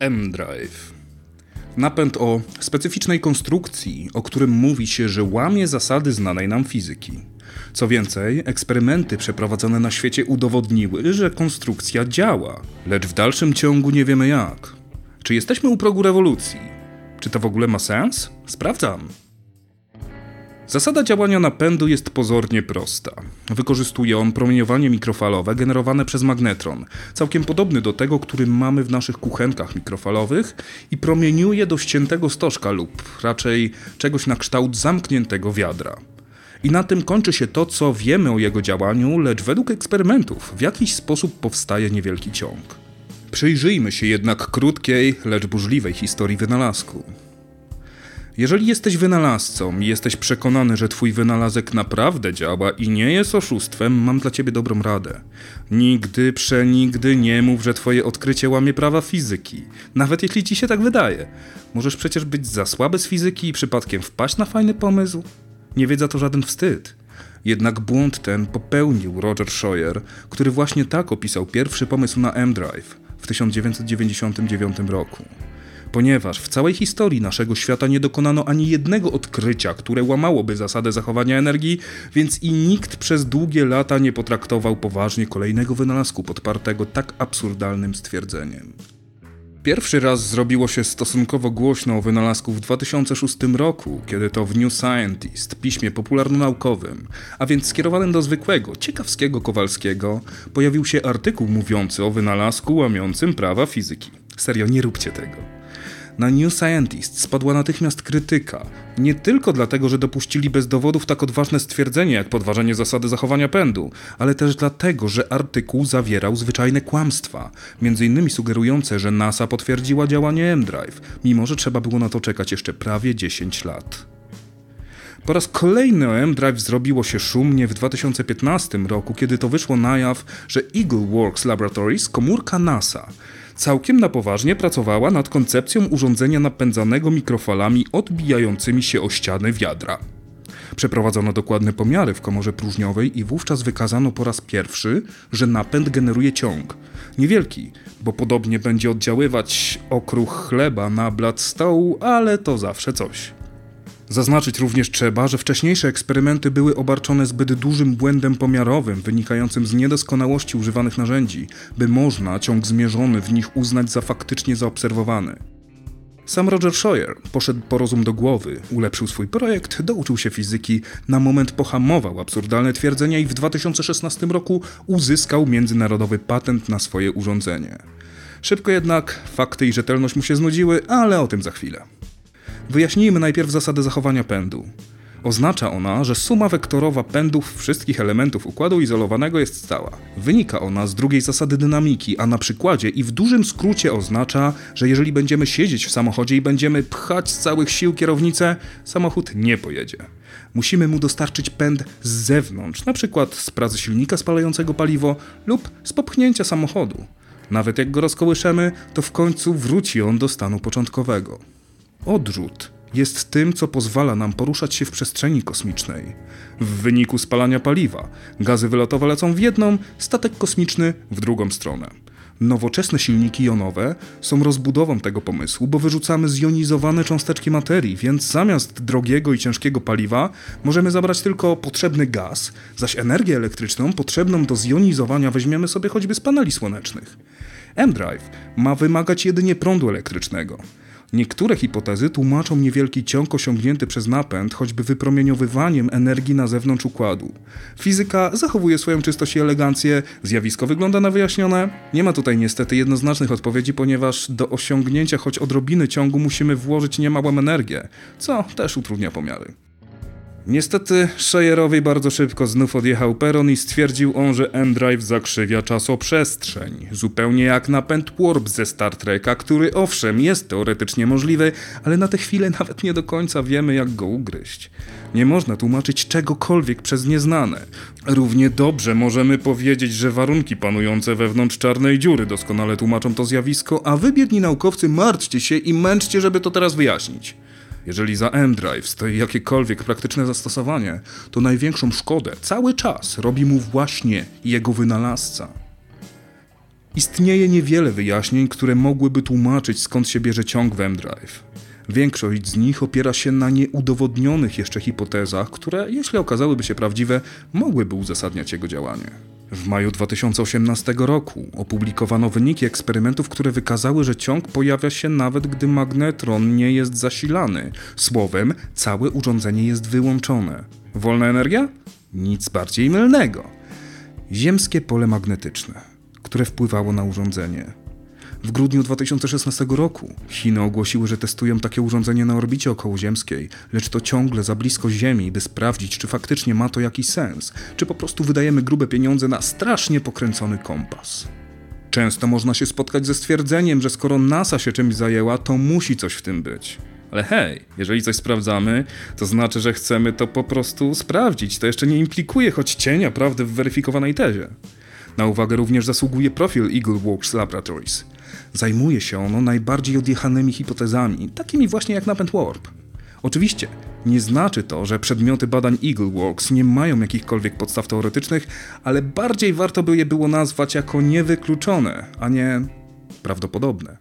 M-Drive. Napęd o specyficznej konstrukcji, o którym mówi się, że łamie zasady znanej nam fizyki. Co więcej, eksperymenty przeprowadzone na świecie udowodniły, że konstrukcja działa, lecz w dalszym ciągu nie wiemy jak. Czy jesteśmy u progu rewolucji? Czy to w ogóle ma sens? Sprawdzam. Zasada działania napędu jest pozornie prosta. Wykorzystuje on promieniowanie mikrofalowe generowane przez magnetron, całkiem podobny do tego, który mamy w naszych kuchenkach mikrofalowych i promieniuje do ściętego stożka lub raczej czegoś na kształt zamkniętego wiadra. I na tym kończy się to, co wiemy o jego działaniu, lecz według eksperymentów w jakiś sposób powstaje niewielki ciąg. Przyjrzyjmy się jednak krótkiej, lecz burzliwej historii wynalazku. Jeżeli jesteś wynalazcą i jesteś przekonany, że twój wynalazek naprawdę działa i nie jest oszustwem, mam dla ciebie dobrą radę. Nigdy, przenigdy nie mów, że twoje odkrycie łamie prawa fizyki. Nawet jeśli ci się tak wydaje. Możesz przecież być za słaby z fizyki i przypadkiem wpaść na fajny pomysł. Nie wiedza to żaden wstyd. Jednak błąd ten popełnił Roger Scheuer, który właśnie tak opisał pierwszy pomysł na M-Drive w 1999 roku ponieważ w całej historii naszego świata nie dokonano ani jednego odkrycia, które łamałoby zasadę zachowania energii, więc i nikt przez długie lata nie potraktował poważnie kolejnego wynalazku podpartego tak absurdalnym stwierdzeniem. Pierwszy raz zrobiło się stosunkowo głośno o wynalazku w 2006 roku, kiedy to w New Scientist, piśmie popularno-naukowym, a więc skierowanym do zwykłego, ciekawskiego Kowalskiego, pojawił się artykuł mówiący o wynalazku łamiącym prawa fizyki. Serio, nie róbcie tego. Na New Scientist spadła natychmiast krytyka. Nie tylko dlatego, że dopuścili bez dowodów tak odważne stwierdzenie jak podważenie zasady zachowania pędu, ale też dlatego, że artykuł zawierał zwyczajne kłamstwa, między innymi sugerujące, że NASA potwierdziła działanie M-Drive, mimo że trzeba było na to czekać jeszcze prawie 10 lat. Po raz kolejny o M-Drive zrobiło się szumnie w 2015 roku, kiedy to wyszło na jaw, że Eagle Works Laboratories, komórka NASA, całkiem na poważnie pracowała nad koncepcją urządzenia napędzanego mikrofalami odbijającymi się o ściany wiadra. Przeprowadzono dokładne pomiary w komorze próżniowej i wówczas wykazano po raz pierwszy, że napęd generuje ciąg. Niewielki, bo podobnie będzie oddziaływać okruch chleba na blat stołu, ale to zawsze coś. Zaznaczyć również trzeba, że wcześniejsze eksperymenty były obarczone zbyt dużym błędem pomiarowym wynikającym z niedoskonałości używanych narzędzi, by można ciąg zmierzony w nich uznać za faktycznie zaobserwowany. Sam Roger Scheuer poszedł po rozum do głowy, ulepszył swój projekt, douczył się fizyki, na moment pohamował absurdalne twierdzenia i w 2016 roku uzyskał międzynarodowy patent na swoje urządzenie. Szybko jednak fakty i rzetelność mu się znudziły, ale o tym za chwilę. Wyjaśnijmy najpierw zasadę zachowania pędu. Oznacza ona, że suma wektorowa pędów wszystkich elementów układu izolowanego jest stała. Wynika ona z drugiej zasady dynamiki, a na przykładzie i w dużym skrócie oznacza, że jeżeli będziemy siedzieć w samochodzie i będziemy pchać z całych sił kierownicę, samochód nie pojedzie. Musimy mu dostarczyć pęd z zewnątrz, na przykład z pracy silnika spalającego paliwo lub z popchnięcia samochodu. Nawet jak go rozkołyszemy, to w końcu wróci on do stanu początkowego. Odrzut jest tym, co pozwala nam poruszać się w przestrzeni kosmicznej. W wyniku spalania paliwa gazy wylotowe lecą w jedną, statek kosmiczny w drugą stronę. Nowoczesne silniki jonowe są rozbudową tego pomysłu, bo wyrzucamy zjonizowane cząsteczki materii, więc zamiast drogiego i ciężkiego paliwa możemy zabrać tylko potrzebny gaz, zaś energię elektryczną potrzebną do zjonizowania weźmiemy sobie choćby z paneli słonecznych. M-Drive ma wymagać jedynie prądu elektrycznego. Niektóre hipotezy tłumaczą niewielki ciąg osiągnięty przez napęd, choćby wypromieniowywaniem energii na zewnątrz układu. Fizyka zachowuje swoją czystość i elegancję, zjawisko wygląda na wyjaśnione. Nie ma tutaj niestety jednoznacznych odpowiedzi, ponieważ do osiągnięcia choć odrobiny ciągu musimy włożyć niemałą energię, co też utrudnia pomiary. Niestety Sheyerowi bardzo szybko znów odjechał peron i stwierdził on, że M-Drive zakrzywia czasoprzestrzeń. Zupełnie jak napęd Warp ze Star Treka, który owszem jest teoretycznie możliwy, ale na tę chwilę nawet nie do końca wiemy jak go ugryźć. Nie można tłumaczyć czegokolwiek przez nieznane. Równie dobrze możemy powiedzieć, że warunki panujące wewnątrz czarnej dziury doskonale tłumaczą to zjawisko, a wy biedni naukowcy martwcie się i męczcie, żeby to teraz wyjaśnić. Jeżeli za M-Drive stoi jakiekolwiek praktyczne zastosowanie, to największą szkodę cały czas robi mu właśnie jego wynalazca. Istnieje niewiele wyjaśnień, które mogłyby tłumaczyć skąd się bierze ciąg w M-Drive. Większość z nich opiera się na nieudowodnionych jeszcze hipotezach, które, jeśli okazałyby się prawdziwe, mogłyby uzasadniać jego działanie. W maju 2018 roku opublikowano wyniki eksperymentów, które wykazały, że ciąg pojawia się nawet gdy magnetron nie jest zasilany. Słowem, całe urządzenie jest wyłączone. Wolna energia? Nic bardziej mylnego. Ziemskie pole magnetyczne, które wpływało na urządzenie. W grudniu 2016 roku Chiny ogłosiły, że testują takie urządzenie na orbicie okołoziemskiej, lecz to ciągle za blisko Ziemi, by sprawdzić, czy faktycznie ma to jakiś sens, czy po prostu wydajemy grube pieniądze na strasznie pokręcony kompas. Często można się spotkać ze stwierdzeniem, że skoro NASA się czymś zajęła, to musi coś w tym być. Ale hej, jeżeli coś sprawdzamy, to znaczy, że chcemy to po prostu sprawdzić. To jeszcze nie implikuje choć cienia prawdy w weryfikowanej tezie. Na uwagę również zasługuje profil Eagle Works Laboratories. Zajmuje się ono najbardziej odjechanymi hipotezami, takimi właśnie jak napęd warp. Oczywiście, nie znaczy to, że przedmioty badań Eagleworks nie mają jakichkolwiek podstaw teoretycznych, ale bardziej warto by je było nazwać jako niewykluczone, a nie prawdopodobne.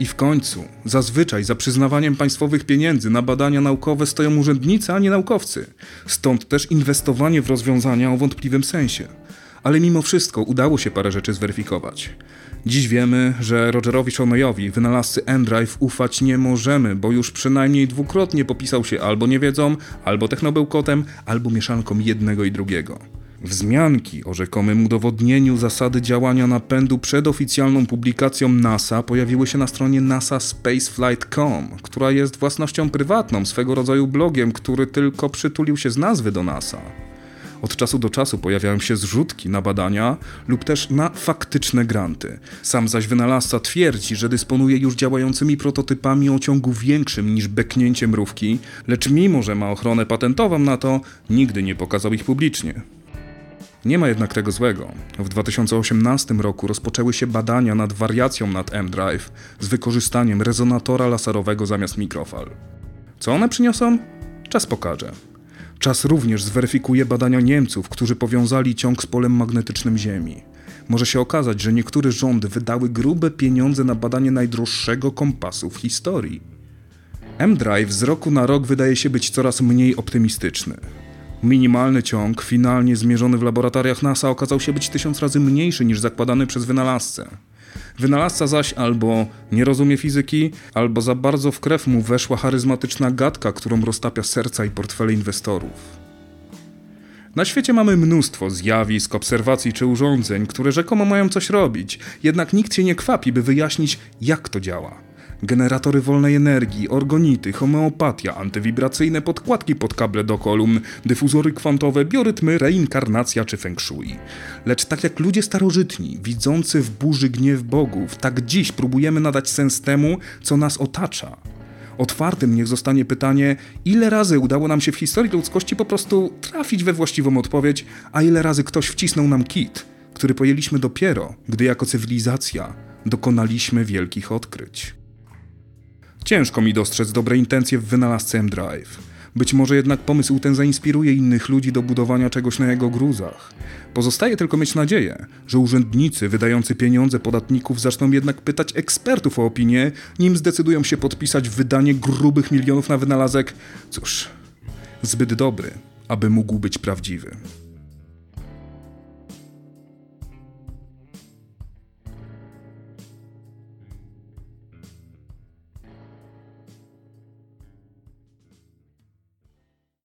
I w końcu, zazwyczaj za przyznawaniem państwowych pieniędzy na badania naukowe stoją urzędnicy, a nie naukowcy. Stąd też inwestowanie w rozwiązania o wątpliwym sensie. Ale mimo wszystko udało się parę rzeczy zweryfikować. Dziś wiemy, że Rogerowi Shoneyowi, wynalazcy M-Drive, ufać nie możemy, bo już przynajmniej dwukrotnie popisał się albo niewiedzą, albo technobełkotem, albo mieszanką jednego i drugiego. Wzmianki o rzekomym udowodnieniu zasady działania napędu przed oficjalną publikacją NASA pojawiły się na stronie nasaspaceflight.com, która jest własnością prywatną, swego rodzaju blogiem, który tylko przytulił się z nazwy do NASA. Od czasu do czasu pojawiają się zrzutki na badania lub też na faktyczne granty. Sam zaś wynalazca twierdzi, że dysponuje już działającymi prototypami o ciągu większym niż beknięcie mrówki, lecz mimo, że ma ochronę patentową na to, nigdy nie pokazał ich publicznie. Nie ma jednak tego złego. W 2018 roku rozpoczęły się badania nad wariacją nad M-Drive z wykorzystaniem rezonatora laserowego zamiast mikrofal. Co one przyniosą? Czas pokaże. Czas również zweryfikuje badania Niemców, którzy powiązali ciąg z polem magnetycznym Ziemi. Może się okazać, że niektóre rządy wydały grube pieniądze na badanie najdroższego kompasu w historii. M-Drive z roku na rok wydaje się być coraz mniej optymistyczny. Minimalny ciąg, finalnie zmierzony w laboratoriach NASA, okazał się być tysiąc razy mniejszy niż zakładany przez wynalazcę. Wynalazca zaś albo nie rozumie fizyki, albo za bardzo w krew mu weszła charyzmatyczna gadka, którą roztapia serca i portfele inwestorów. Na świecie mamy mnóstwo zjawisk, obserwacji czy urządzeń, które rzekomo mają coś robić, jednak nikt się nie kwapi, by wyjaśnić, jak to działa generatory wolnej energii, orgonity, homeopatia, antywibracyjne podkładki pod kable do kolumn, dyfuzory kwantowe, biorytmy, reinkarnacja czy feng shui. Lecz tak jak ludzie starożytni, widzący w burzy gniew bogów, tak dziś próbujemy nadać sens temu, co nas otacza. Otwartym niech zostanie pytanie, ile razy udało nam się w historii ludzkości po prostu trafić we właściwą odpowiedź, a ile razy ktoś wcisnął nam kit, który pojęliśmy dopiero, gdy jako cywilizacja dokonaliśmy wielkich odkryć. Ciężko mi dostrzec dobre intencje w wynalazce M-Drive. Być może jednak pomysł ten zainspiruje innych ludzi do budowania czegoś na jego gruzach. Pozostaje tylko mieć nadzieję, że urzędnicy wydający pieniądze podatników zaczną jednak pytać ekspertów o opinię, nim zdecydują się podpisać wydanie grubych milionów na wynalazek, cóż, zbyt dobry, aby mógł być prawdziwy.